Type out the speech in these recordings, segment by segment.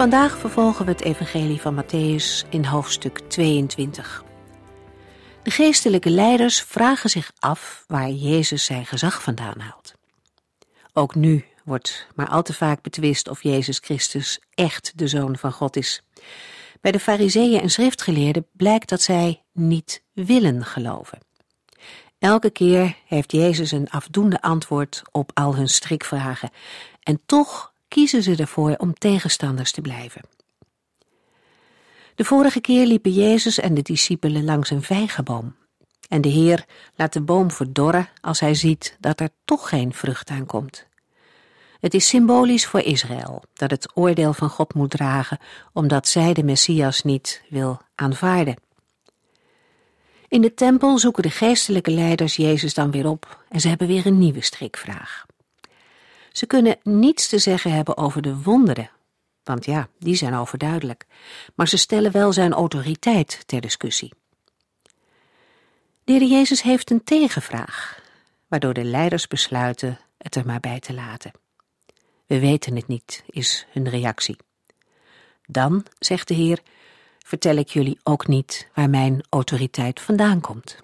Vandaag vervolgen we het evangelie van Matthäus in hoofdstuk 22. De geestelijke leiders vragen zich af waar Jezus zijn gezag vandaan haalt. Ook nu wordt maar al te vaak betwist of Jezus Christus echt de Zoon van God is. Bij de fariseeën en schriftgeleerden blijkt dat zij niet willen geloven. Elke keer heeft Jezus een afdoende antwoord op al hun strikvragen en toch kiezen ze ervoor om tegenstanders te blijven. De vorige keer liepen Jezus en de discipelen langs een vijgenboom. En de Heer laat de boom verdorren als hij ziet dat er toch geen vrucht aan komt. Het is symbolisch voor Israël dat het oordeel van God moet dragen, omdat zij de Messias niet wil aanvaarden. In de tempel zoeken de geestelijke leiders Jezus dan weer op en ze hebben weer een nieuwe strikvraag. Ze kunnen niets te zeggen hebben over de wonderen, want ja, die zijn overduidelijk, maar ze stellen wel zijn autoriteit ter discussie. De heer Jezus heeft een tegenvraag, waardoor de leiders besluiten het er maar bij te laten. We weten het niet, is hun reactie. Dan, zegt de Heer, vertel ik jullie ook niet waar mijn autoriteit vandaan komt.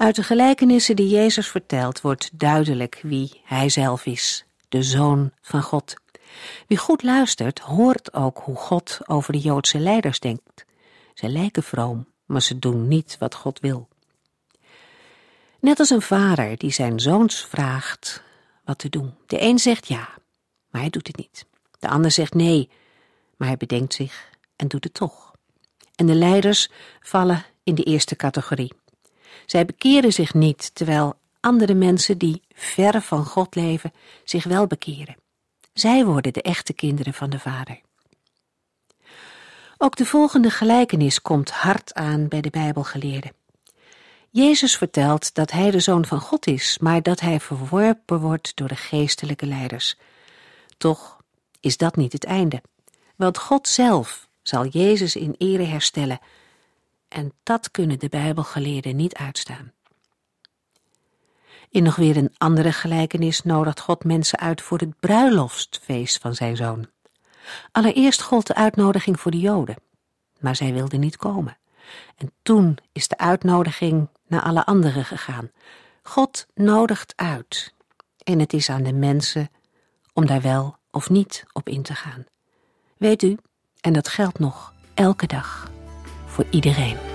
Uit de gelijkenissen die Jezus vertelt wordt duidelijk wie hij zelf is, de Zoon van God. Wie goed luistert, hoort ook hoe God over de Joodse leiders denkt. Ze lijken vroom, maar ze doen niet wat God wil. Net als een vader die zijn zoons vraagt wat te doen. De een zegt ja, maar hij doet het niet. De ander zegt nee, maar hij bedenkt zich en doet het toch. En de leiders vallen in de eerste categorie. Zij bekeren zich niet, terwijl andere mensen die ver van God leven zich wel bekeren. Zij worden de echte kinderen van de Vader. Ook de volgende gelijkenis komt hard aan bij de Bijbelgeleerden. Jezus vertelt dat hij de zoon van God is, maar dat hij verworpen wordt door de geestelijke leiders. Toch is dat niet het einde, want God zelf zal Jezus in ere herstellen en dat kunnen de Bijbelgeleerden niet uitstaan. In nog weer een andere gelijkenis nodigt God mensen uit voor het bruiloftsfeest van zijn zoon. Allereerst gold de uitnodiging voor de Joden, maar zij wilden niet komen. En toen is de uitnodiging naar alle anderen gegaan. God nodigt uit en het is aan de mensen om daar wel of niet op in te gaan. Weet u, en dat geldt nog elke dag voor iedereen.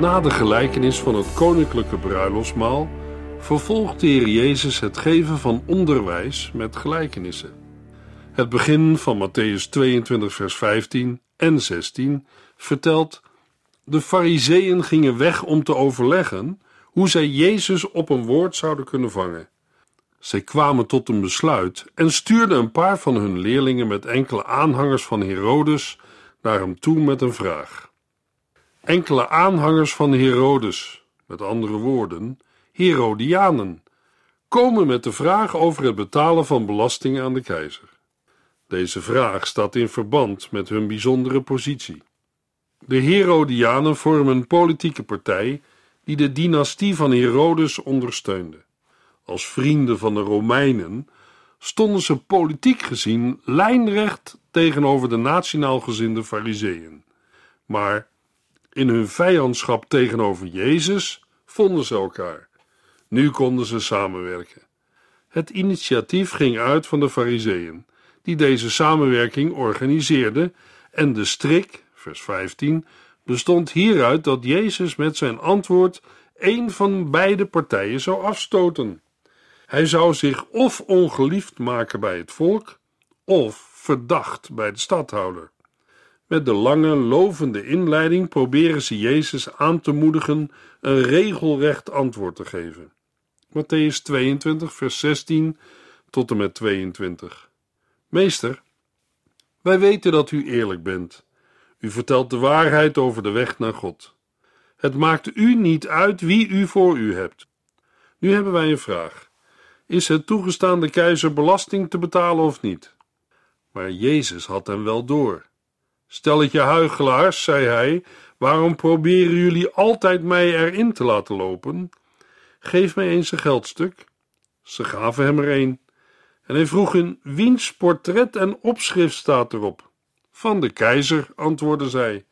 Na de gelijkenis van het koninklijke bruiloftsmaal vervolgt de Heer Jezus het geven van onderwijs met gelijkenissen. Het begin van Matthäus 22, vers 15 en 16 vertelt: De Fariseeën gingen weg om te overleggen hoe zij Jezus op een woord zouden kunnen vangen. Zij kwamen tot een besluit en stuurden een paar van hun leerlingen met enkele aanhangers van Herodes naar hem toe met een vraag. Enkele aanhangers van Herodes, met andere woorden, Herodianen, komen met de vraag over het betalen van belastingen aan de keizer. Deze vraag staat in verband met hun bijzondere positie. De Herodianen vormen een politieke partij die de dynastie van Herodes ondersteunde. Als vrienden van de Romeinen stonden ze politiek gezien lijnrecht tegenover de nationaal gezinde Fariseeën. Maar in hun vijandschap tegenover Jezus vonden ze elkaar. Nu konden ze samenwerken. Het initiatief ging uit van de Fariseeën, die deze samenwerking organiseerden, en de strik, vers 15, bestond hieruit dat Jezus met zijn antwoord een van beide partijen zou afstoten. Hij zou zich of ongeliefd maken bij het volk, of verdacht bij de stadhouder. Met de lange, lovende inleiding proberen ze Jezus aan te moedigen een regelrecht antwoord te geven. Matthäus 22, vers 16 tot en met 22. Meester, wij weten dat u eerlijk bent. U vertelt de waarheid over de weg naar God. Het maakt u niet uit wie u voor u hebt. Nu hebben wij een vraag. Is het toegestaan de keizer belasting te betalen of niet? Maar Jezus had hem wel door. Stelletje huigelaars, zei hij, waarom proberen jullie altijd mij erin te laten lopen? Geef mij eens een geldstuk. Ze gaven hem er een. En hij vroeg hun, wiens portret en opschrift staat erop? Van de keizer, antwoordde zij.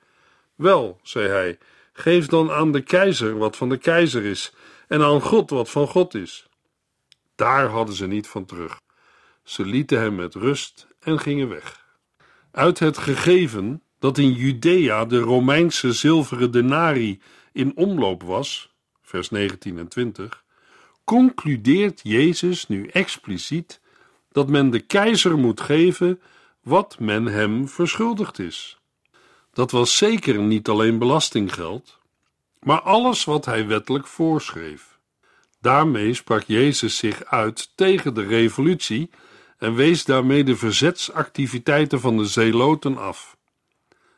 Wel, zei hij, geef dan aan de keizer wat van de keizer is, en aan God wat van God is. Daar hadden ze niet van terug. Ze lieten hem met rust en gingen weg. Uit het gegeven dat in Judea de Romeinse zilveren denari in omloop was, vers 19 en 20, concludeert Jezus nu expliciet dat men de keizer moet geven wat men hem verschuldigd is. Dat was zeker niet alleen belastinggeld, maar alles wat hij wettelijk voorschreef. Daarmee sprak Jezus zich uit tegen de revolutie en wees daarmee de verzetsactiviteiten van de zeloten af.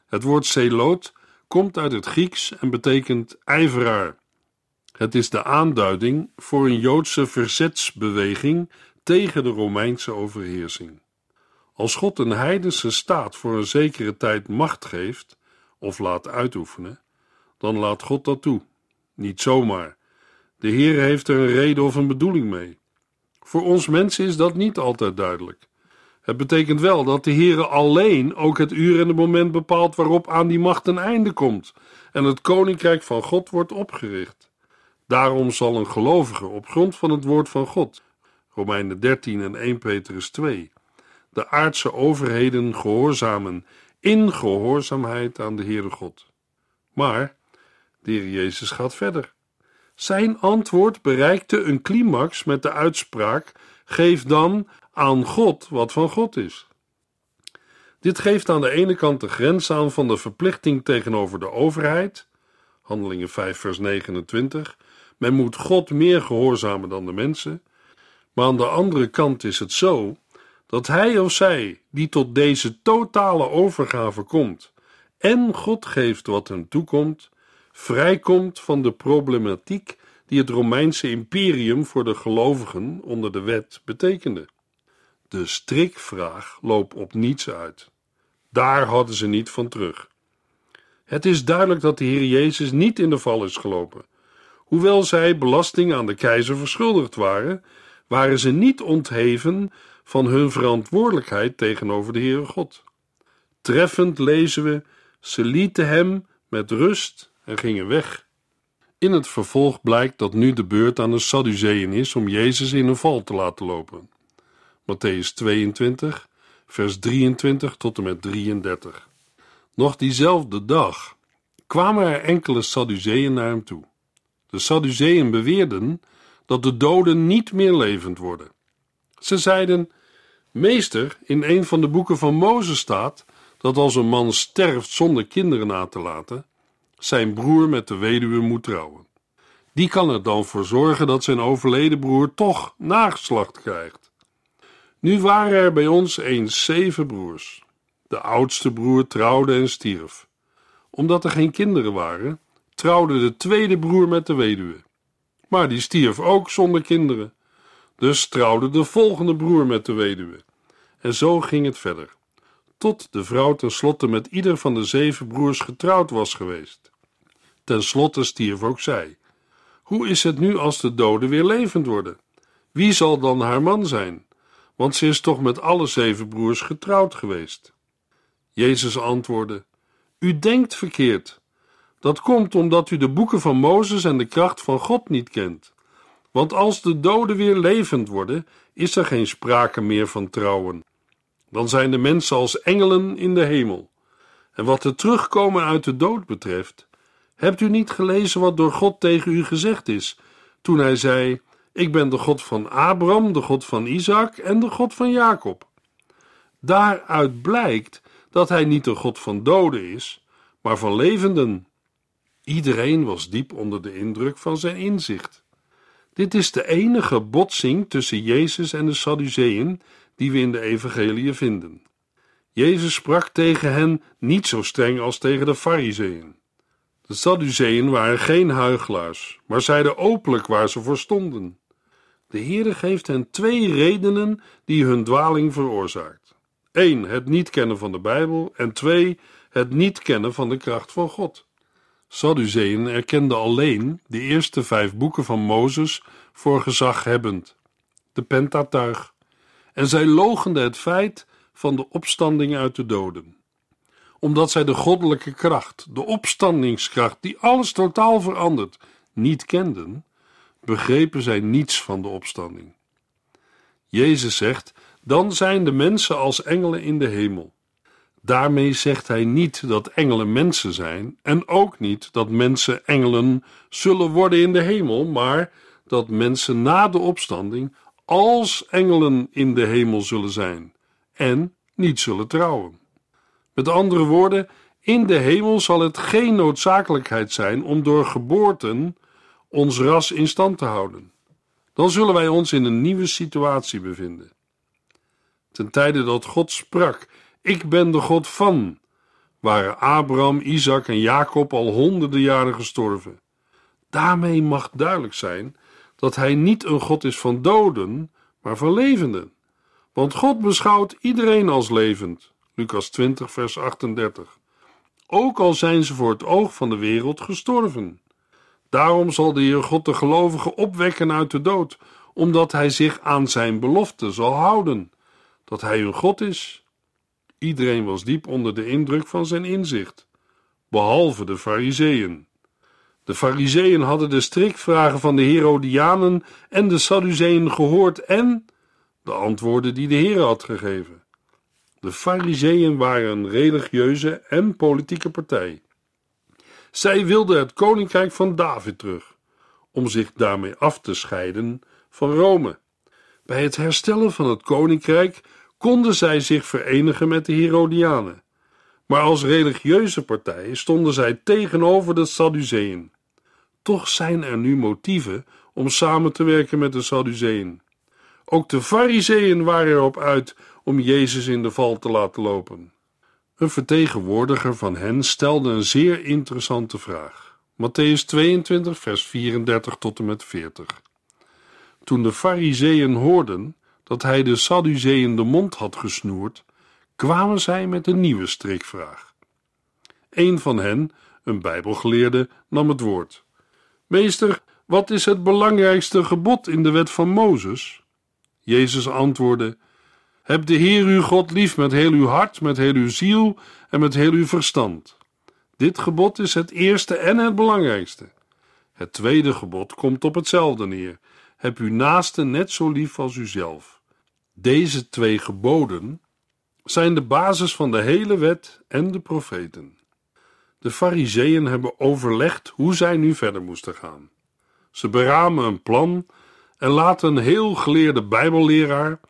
Het woord zeloot komt uit het Grieks en betekent ijveraar. Het is de aanduiding voor een Joodse verzetsbeweging tegen de Romeinse overheersing. Als God een heidense staat voor een zekere tijd macht geeft of laat uitoefenen, dan laat God dat toe. Niet zomaar. De Heer heeft er een reden of een bedoeling mee. Voor ons mensen is dat niet altijd duidelijk. Het betekent wel dat de Heere alleen ook het uur en het moment bepaalt waarop aan die macht een einde komt en het koninkrijk van God wordt opgericht. Daarom zal een gelovige op grond van het woord van God, Romeinen 13 en 1 Petrus 2, de aardse overheden gehoorzamen in gehoorzaamheid aan de Heere God. Maar de Jezus gaat verder. Zijn antwoord bereikte een climax met de uitspraak: geef dan aan God wat van God is. Dit geeft aan de ene kant de grens aan van de verplichting tegenover de overheid, Handelingen 5, vers 29. Men moet God meer gehoorzamen dan de mensen. Maar aan de andere kant is het zo dat hij of zij die tot deze totale overgave komt en God geeft wat hem toekomt, vrijkomt van de problematiek die het Romeinse imperium voor de gelovigen onder de wet betekende. De strikvraag loopt op niets uit. Daar hadden ze niet van terug. Het is duidelijk dat de Heer Jezus niet in de val is gelopen. Hoewel zij belasting aan de keizer verschuldigd waren, waren ze niet ontheven van hun verantwoordelijkheid tegenover de Heere God. Treffend lezen we: ze lieten hem met rust en gingen weg. In het vervolg blijkt dat nu de beurt aan de Sadduceeën is om Jezus in een val te laten lopen. Matthäus 22, vers 23 tot en met 33. Nog diezelfde dag kwamen er enkele Sadduceeën naar hem toe. De Sadduceeën beweerden dat de doden niet meer levend worden. Ze zeiden: Meester, in een van de boeken van Mozes staat dat als een man sterft zonder kinderen na te laten, zijn broer met de weduwe moet trouwen. Die kan er dan voor zorgen dat zijn overleden broer toch nageslacht krijgt. Nu waren er bij ons eens zeven broers. De oudste broer trouwde en stierf. Omdat er geen kinderen waren, trouwde de tweede broer met de weduwe. Maar die stierf ook zonder kinderen. Dus trouwde de volgende broer met de weduwe. En zo ging het verder, tot de vrouw tenslotte met ieder van de zeven broers getrouwd was geweest. Ten slotte stierf ook zij. Hoe is het nu als de doden weer levend worden? Wie zal dan haar man zijn? Want ze is toch met alle zeven broers getrouwd geweest. Jezus antwoordde: U denkt verkeerd. Dat komt omdat u de boeken van Mozes en de kracht van God niet kent. Want als de doden weer levend worden, is er geen sprake meer van trouwen. Dan zijn de mensen als engelen in de hemel. En wat het terugkomen uit de dood betreft, hebt u niet gelezen wat door God tegen u gezegd is, toen hij zei: Ik ben de God van Abraham, de God van Isaac en de God van Jacob. Daaruit blijkt dat hij niet de God van doden is, maar van levenden. Iedereen was diep onder de indruk van zijn inzicht. Dit is de enige botsing tussen Jezus en de Sadduceeën die we in de Evangelie vinden. Jezus sprak tegen hen niet zo streng als tegen de Fariseeën. De Sadduceeën waren geen huigelaars, maar zeiden openlijk waar ze voor stonden. De Heere geeft hen twee redenen die hun dwaling veroorzaakt. Eén, het niet kennen van de Bijbel en twee, het niet kennen van de kracht van God. Sadduceeën erkenden alleen de eerste vijf boeken van Mozes voor gezaghebbend, de Pentateuch, en zij logenden het feit van de opstanding uit de doden. Omdat zij de goddelijke kracht, de opstandingskracht die alles totaal verandert, niet kenden, begrepen zij niets van de opstanding. Jezus zegt: Dan zijn de mensen als engelen in de hemel. Daarmee zegt hij niet dat engelen mensen zijn en ook niet dat mensen engelen zullen worden in de hemel, maar dat mensen na de opstanding als engelen in de hemel zullen zijn en niet zullen trouwen. Met andere woorden, in de hemel zal het geen noodzakelijkheid zijn om door geboorten ons ras in stand te houden. Dan zullen wij ons in een nieuwe situatie bevinden. Ten tijde dat God sprak ik ben de God van, waren Abraham, Isaac en Jacob al honderden jaren gestorven. Daarmee mag duidelijk zijn dat hij niet een God is van doden, maar van levenden. Want God beschouwt iedereen als levend. Lucas 20, vers 38. Ook al zijn ze voor het oog van de wereld gestorven. Daarom zal de Heer God de gelovigen opwekken uit de dood, omdat hij zich aan zijn belofte zal houden, dat hij hun God is. Iedereen was diep onder de indruk van zijn inzicht, behalve de Fariseeën. De Fariseeën hadden de strikvragen van de Herodianen en de Sadduceeën gehoord en de antwoorden die de Heer had gegeven. De Fariseeën waren een religieuze en politieke partij. Zij wilden het koninkrijk van David terug, om zich daarmee af te scheiden van Rome. Bij het herstellen van het koninkrijk konden zij zich verenigen met de Herodianen. Maar als religieuze partij stonden zij tegenover de Sadduceeën. Toch zijn er nu motieven om samen te werken met de Sadduceeën. Ook de Fariseeën waren erop uit om Jezus in de val te laten lopen. Een vertegenwoordiger van hen stelde een zeer interessante vraag. Matthäus 22, vers 34 tot en met 40. Toen de Fariseeën hoorden dat hij de Sadduceeën de mond had gesnoerd, kwamen zij met een nieuwe strikvraag. Een van hen, een Bijbelgeleerde, nam het woord. Meester, wat is het belangrijkste gebod in de wet van Mozes? Jezus antwoordde: Heb de Heer uw God lief met heel uw hart, met heel uw ziel en met heel uw verstand. Dit gebod is het eerste en het belangrijkste. Het tweede gebod komt op hetzelfde neer: Heb uw naaste net zo lief als uzelf. Deze twee geboden zijn de basis van de hele wet en de profeten. De Fariseeën hebben overlegd hoe zij nu verder moesten gaan. Ze beramen een plan en laten een heel geleerde Bijbelleraar,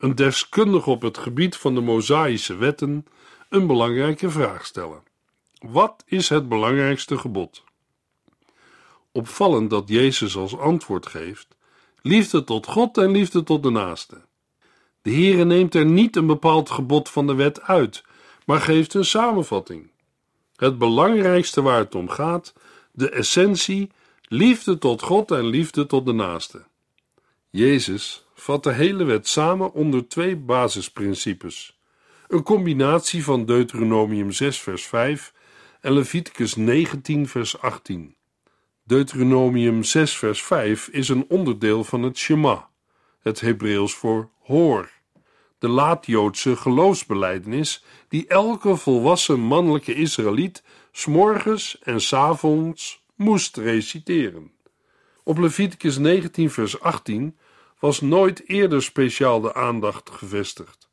een deskundige op het gebied van de Mosaïsche wetten, een belangrijke vraag stellen. Wat is het belangrijkste gebod? Opvallend dat Jezus als antwoord geeft: liefde tot God en liefde tot de naaste. De Heere neemt er niet een bepaald gebod van de wet uit, maar geeft een samenvatting. Het belangrijkste waar het om gaat, de essentie, liefde tot God en liefde tot de naaste. Jezus vat de hele wet samen onder twee basisprincipes. Een combinatie van Deuteronomium 6 vers 5 en Leviticus 19 vers 18. Deuteronomium 6 vers 5 is een onderdeel van het Shema, het Hebreeuws voor hoor. de laat-Joodse geloofsbelijdenis die elke volwassen mannelijke Israëliet s'morgens en s'avonds moest reciteren. Op Leviticus 19 vers 18 was nooit eerder speciaal de aandacht gevestigd.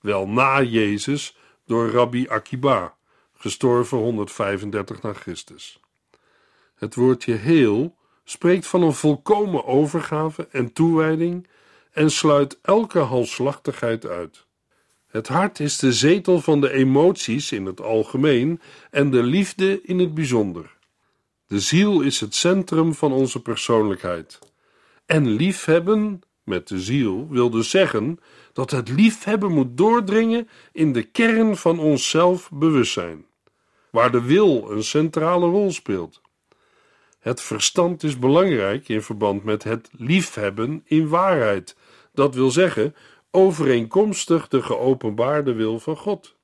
Wel na Jezus door Rabbi Akiba, gestorven 135 na Christus. Het woordje heel spreekt van een volkomen overgave en toewijding en sluit elke halsslachtigheid uit. Het hart is de zetel van de emoties in het algemeen en de liefde in het bijzonder. De ziel is het centrum van onze persoonlijkheid. En liefhebben met de ziel wil dus zeggen dat het liefhebben moet doordringen in de kern van ons zelfbewustzijn, waar de wil een centrale rol speelt. Het verstand is belangrijk in verband met het liefhebben in waarheid, dat wil zeggen overeenkomstig de geopenbaarde wil van God.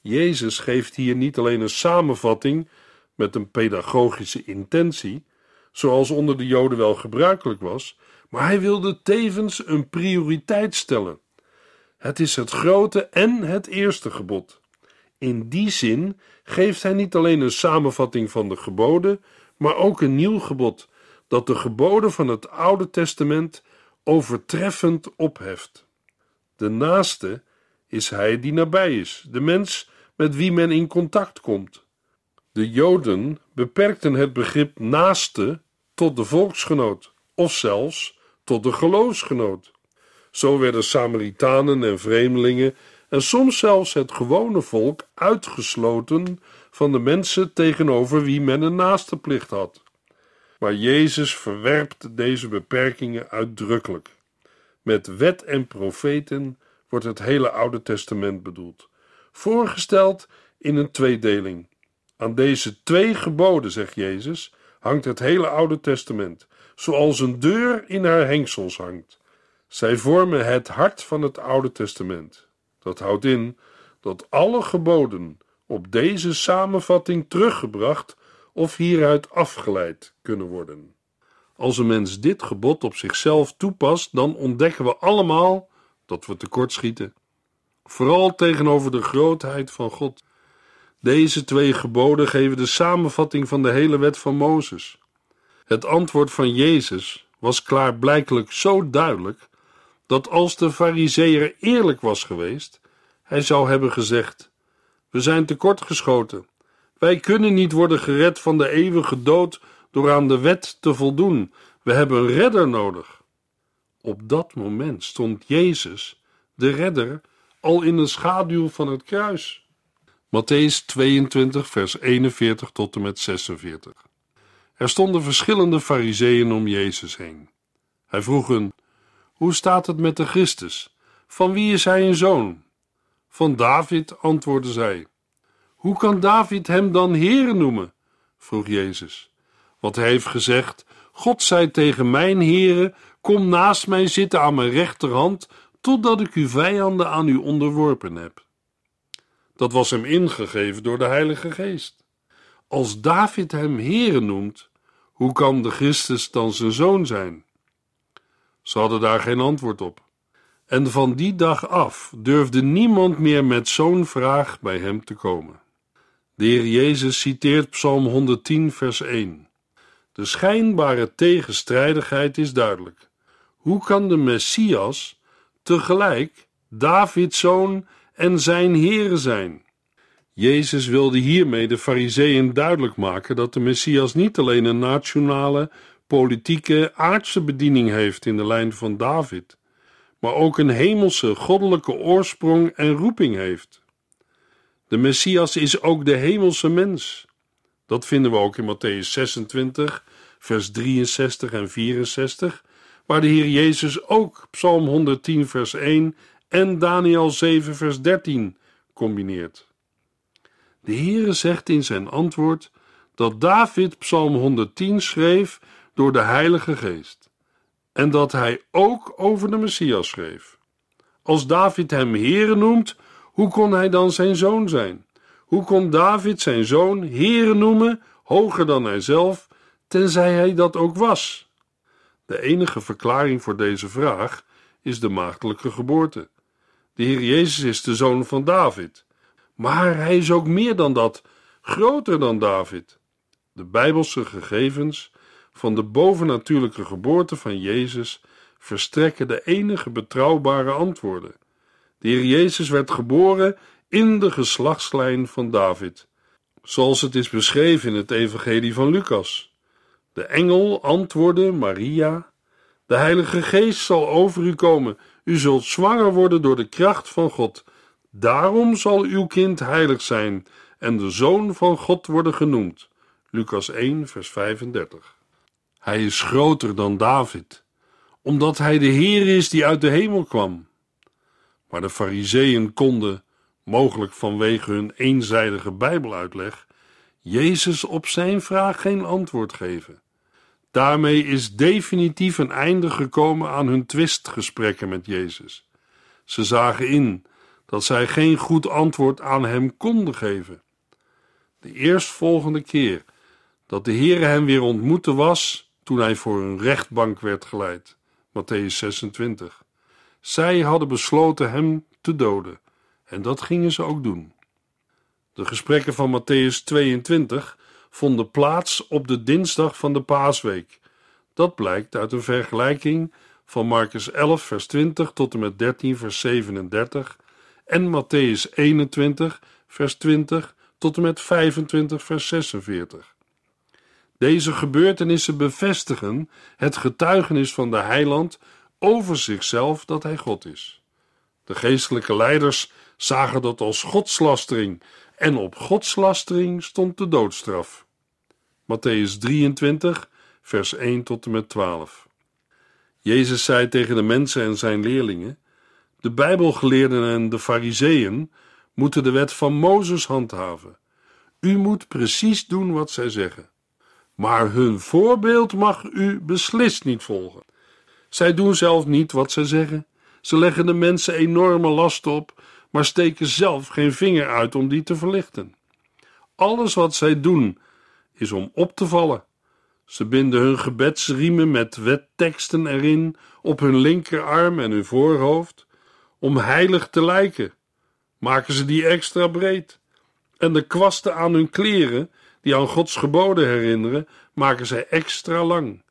Jezus geeft hier niet alleen een samenvatting met een pedagogische intentie, zoals onder de Joden wel gebruikelijk was, maar hij wilde tevens een prioriteit stellen. Het is het grote en het eerste gebod. In die zin geeft hij niet alleen een samenvatting van de geboden, maar ook een nieuw gebod, dat de geboden van het Oude Testament overtreffend opheft. De naaste is hij die nabij is, de mens met wie men in contact komt. De Joden beperkten het begrip naaste tot de volksgenoot, of zelfs tot de geloofsgenoot. Zo werden Samaritanen en vreemdelingen en soms zelfs het gewone volk uitgesloten van de mensen tegenover wie men een naasteplicht had. Maar Jezus verwerpt deze beperkingen uitdrukkelijk. Met wet en profeten wordt het hele Oude Testament bedoeld, voorgesteld in een tweedeling. Aan deze twee geboden, zegt Jezus, hangt het hele Oude Testament, zoals een deur in haar hengsels hangt. Zij vormen het hart van het Oude Testament. Dat houdt in dat alle geboden op deze samenvatting teruggebracht of hieruit afgeleid kunnen worden. Als een mens dit gebod op zichzelf toepast, dan ontdekken we allemaal dat we tekortschieten. Vooral tegenover de grootheid van God. Deze twee geboden geven de samenvatting van de hele wet van Mozes. Het antwoord van Jezus was klaarblijkelijk zo duidelijk dat als de fariseer eerlijk was geweest, hij zou hebben gezegd: We zijn tekortgeschoten. Wij kunnen niet worden gered van de eeuwige dood door aan de wet te voldoen. We hebben een redder nodig. Op dat moment stond Jezus, de redder, al in de schaduw van het kruis. Matthäus 22, vers 41 tot en met 46. Er stonden verschillende fariseeën om Jezus heen. Hij vroeg hun: Hoe staat het met de Christus? Van wie is hij een zoon? Van David, antwoordden zij. Hoe kan David hem dan Heere noemen? vroeg Jezus. Want hij heeft gezegd: God zei tegen mijn Heere: Kom naast mij zitten aan mijn rechterhand, totdat ik uw vijanden aan u onderworpen heb. Dat was hem ingegeven door de Heilige Geest. Als David hem Heere noemt, hoe kan de Christus dan zijn zoon zijn? Ze hadden daar geen antwoord op. En van die dag af durfde niemand meer met zo'n vraag bij hem te komen. De Heer Jezus citeert Psalm 110, vers 1. De schijnbare tegenstrijdigheid is duidelijk. Hoe kan de Messias tegelijk Davids zoon en zijn Heere zijn? Jezus wilde hiermee de Fariseeën duidelijk maken dat de Messias niet alleen een nationale, politieke, aardse bediening heeft in de lijn van David, maar ook een hemelse, goddelijke oorsprong en roeping heeft. De Messias is ook de hemelse mens. Dat vinden we ook in Matthäus 26, vers 63 en 64, waar de Heer Jezus ook Psalm 110, vers 1 en Daniel 7, vers 13 combineert. De Heere zegt in zijn antwoord dat David Psalm 110 schreef door de Heilige Geest en dat hij ook over de Messias schreef. Als David hem Heere noemt, hoe kon hij dan zijn zoon zijn? Hoe kon David zijn zoon Heere noemen, hoger dan hij zelf, tenzij hij dat ook was? De enige verklaring voor deze vraag is de maagdelijke geboorte. De Heer Jezus is de zoon van David. Maar hij is ook meer dan dat, groter dan David. De bijbelse gegevens van de bovennatuurlijke geboorte van Jezus verstrekken de enige betrouwbare antwoorden. De Heer Jezus werd geboren in de geslachtslijn van David, zoals het is beschreven in het Evangelie van Lucas. De engel antwoordde Maria: De Heilige Geest zal over u komen, u zult zwanger worden door de kracht van God. Daarom zal uw kind heilig zijn en de zoon van God worden genoemd. Lucas 1, vers 35. Hij is groter dan David, omdat hij de Heer is die uit de hemel kwam. Maar de Fariseeën konden, mogelijk vanwege hun eenzijdige Bijbeluitleg, Jezus op zijn vraag geen antwoord geven. Daarmee is definitief een einde gekomen aan hun twistgesprekken met Jezus. Ze zagen in dat zij geen goed antwoord aan hem konden geven. De eerstvolgende keer dat de Heere hem weer ontmoette was toen hij voor een rechtbank werd geleid. Matthäus 26. Zij hadden besloten hem te doden en dat gingen ze ook doen. De gesprekken van Matthäus 22 vonden plaats op de dinsdag van de Paasweek. Dat blijkt uit een vergelijking van Marcus 11, vers 20 tot en met 13, vers 37 en Matthäus 21, vers 20 tot en met 25, vers 46. Deze gebeurtenissen bevestigen het getuigenis van de heiland over zichzelf dat hij God is. De geestelijke leiders zagen dat als godslastering en op godslastering stond de doodstraf. Matthäus 23, vers 1 tot en met 12. Jezus zei tegen de mensen en zijn leerlingen: De Bijbelgeleerden en de Fariseeën moeten de wet van Mozes handhaven. U moet precies doen wat zij zeggen. Maar hun voorbeeld mag u beslist niet volgen. Zij doen zelf niet wat zij zeggen. Ze leggen de mensen enorme last op, maar steken zelf geen vinger uit om die te verlichten. Alles wat zij doen is om op te vallen. Ze binden hun gebedsriemen met wetteksten erin op hun linkerarm en hun voorhoofd, om heilig te lijken. Maken ze die extra breed. En de kwasten aan hun kleren, die aan Gods geboden herinneren, maken zij extra lang.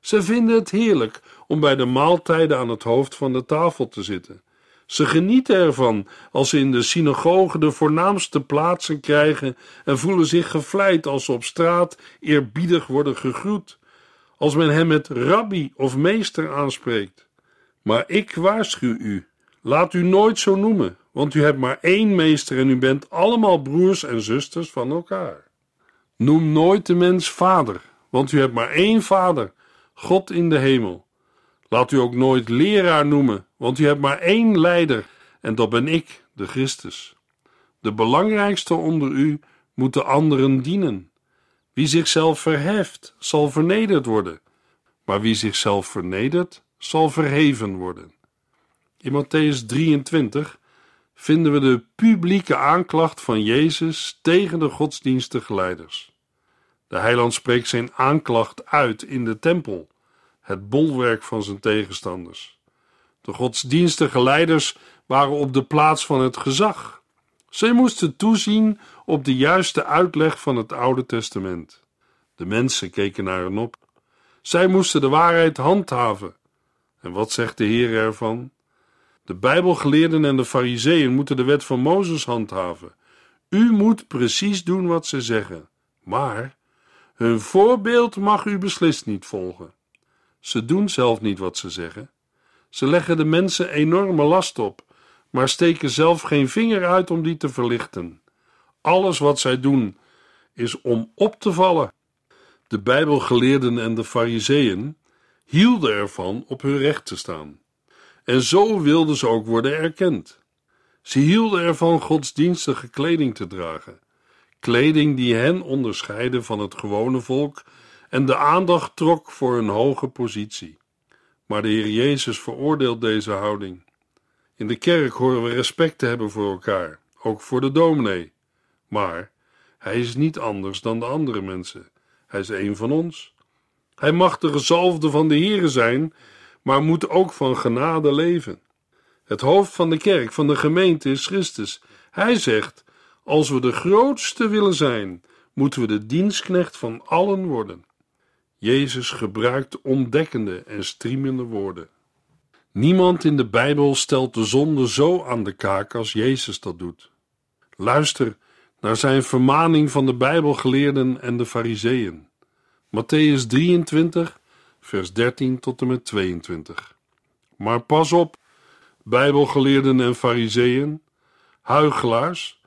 Ze vinden het heerlijk om bij de maaltijden aan het hoofd van de tafel te zitten. Ze genieten ervan als ze in de synagoge de voornaamste plaatsen krijgen en voelen zich gevleid als ze op straat eerbiedig worden gegroet, als men hem met rabbi of meester aanspreekt. Maar ik waarschuw u, laat u nooit zo noemen, want u hebt maar één meester en u bent allemaal broers en zusters van elkaar. Noem nooit de mens vader, want u hebt maar één vader, God in de hemel. Laat u ook nooit leraar noemen, want u hebt maar één leider, en dat ben ik, de Christus. De belangrijkste onder u moet de anderen dienen. Wie zichzelf verheft, zal vernederd worden, maar wie zichzelf vernedert, zal verheven worden. In Matthäus 23 vinden we de publieke aanklacht van Jezus tegen de godsdienstige leiders. De heiland spreekt zijn aanklacht uit in de tempel, het bolwerk van zijn tegenstanders. De godsdienstige leiders waren op de plaats van het gezag. Zij moesten toezien op de juiste uitleg van het Oude Testament. De mensen keken naar hen op. Zij moesten de waarheid handhaven. En wat zegt de Heer ervan? De Bijbelgeleerden en de Fariseeën moeten de wet van Mozes handhaven. U moet precies doen wat ze zeggen, maar hun voorbeeld mag u beslist niet volgen. Ze doen zelf niet wat ze zeggen. Ze leggen de mensen enorme last op, maar steken zelf geen vinger uit om die te verlichten. Alles wat zij doen is om op te vallen. De Bijbelgeleerden en de Fariseeën hielden ervan op hun recht te staan. En zo wilden ze ook worden erkend. Ze hielden ervan godsdienstige kleding te dragen, kleding die hen onderscheidde van het gewone volk en de aandacht trok voor een hoge positie. Maar de Heer Jezus veroordeelt deze houding. In de kerk horen we respect te hebben voor elkaar, ook voor de dominee. Maar hij is niet anders dan de andere mensen. Hij is een van ons. Hij mag de gezalfde van de Heere zijn, maar moet ook van genade leven. Het hoofd van de kerk, van de gemeente is Christus. Hij zegt: Als we de grootste willen zijn, moeten we de dienstknecht van allen worden. Jezus gebruikt ontdekkende en striemende woorden. Niemand in de Bijbel stelt de zonde zo aan de kaak als Jezus dat doet. Luister naar zijn vermaning van de Bijbelgeleerden en de Fariseeën. Matthäus 23, vers 13 tot en met 22. Maar pas op, Bijbelgeleerden en Fariseeën, huigelaars,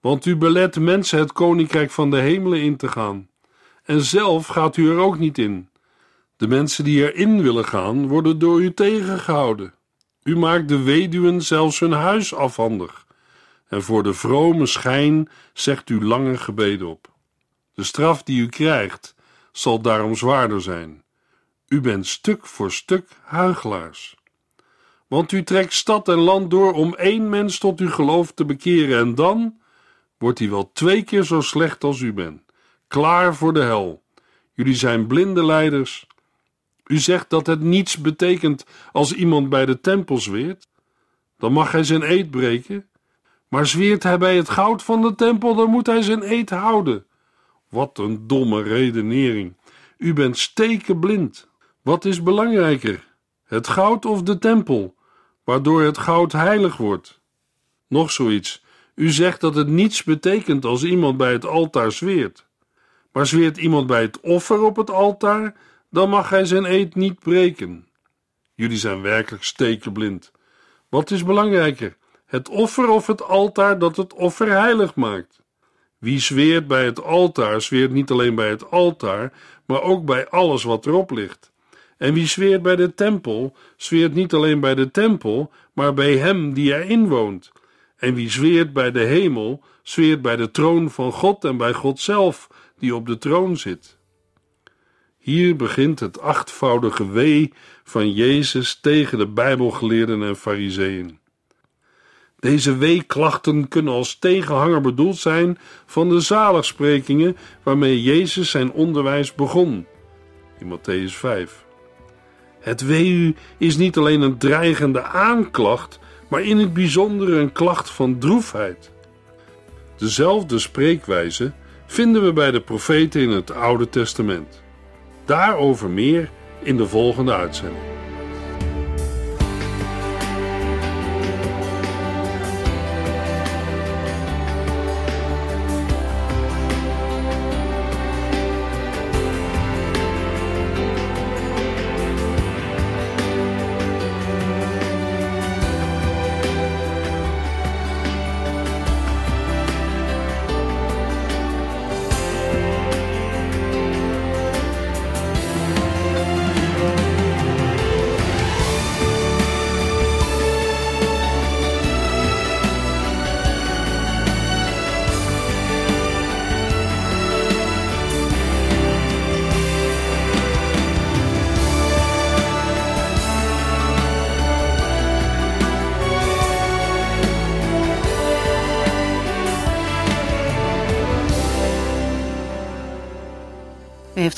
want u belet mensen het koninkrijk van de hemelen in te gaan, en zelf gaat u er ook niet in. De mensen die erin willen gaan, worden door u tegengehouden. U maakt de weduwen zelfs hun huis afhandig, en voor de vrome schijn zegt u lange gebeden op. De straf die u krijgt, zal daarom zwaarder zijn. U bent stuk voor stuk huigelaars. Want u trekt stad en land door om één mens tot uw geloof te bekeren, en dan wordt hij wel twee keer zo slecht als u bent, klaar voor de hel. Jullie zijn blinde leiders. U zegt dat het niets betekent als iemand bij de tempel zweert. Dan mag hij zijn eed breken. Maar zweert hij bij het goud van de tempel, dan moet hij zijn eed houden. Wat een domme redenering. U bent stekenblind. Wat is belangrijker, het goud of de tempel, waardoor het goud heilig wordt? Nog zoiets. U zegt dat het niets betekent als iemand bij het altaar zweert. Maar zweert iemand bij het offer op het altaar, dan mag hij zijn eed niet breken. Jullie zijn werkelijk stekenblind. Wat is belangrijker, het offer of het altaar dat het offer heilig maakt? Wie zweert bij het altaar, zweert niet alleen bij het altaar, maar ook bij alles wat erop ligt. En wie zweert bij de tempel, zweert niet alleen bij de tempel, maar bij hem die erin woont. En wie zweert bij de hemel, zweert bij de troon van God en bij God zelf, die op de troon zit. Hier begint het achtvoudige wee van Jezus tegen de Bijbelgeleerden en Fariseeën. Deze weeklachten kunnen als tegenhanger bedoeld zijn van de zaligsprekingen waarmee Jezus zijn onderwijs begon. In Matthäus 5. Het wee is niet alleen een dreigende aanklacht, maar in het bijzonder een klacht van droefheid. Dezelfde spreekwijze vinden we bij de profeten in het Oude Testament. Daarover meer in de volgende uitzending.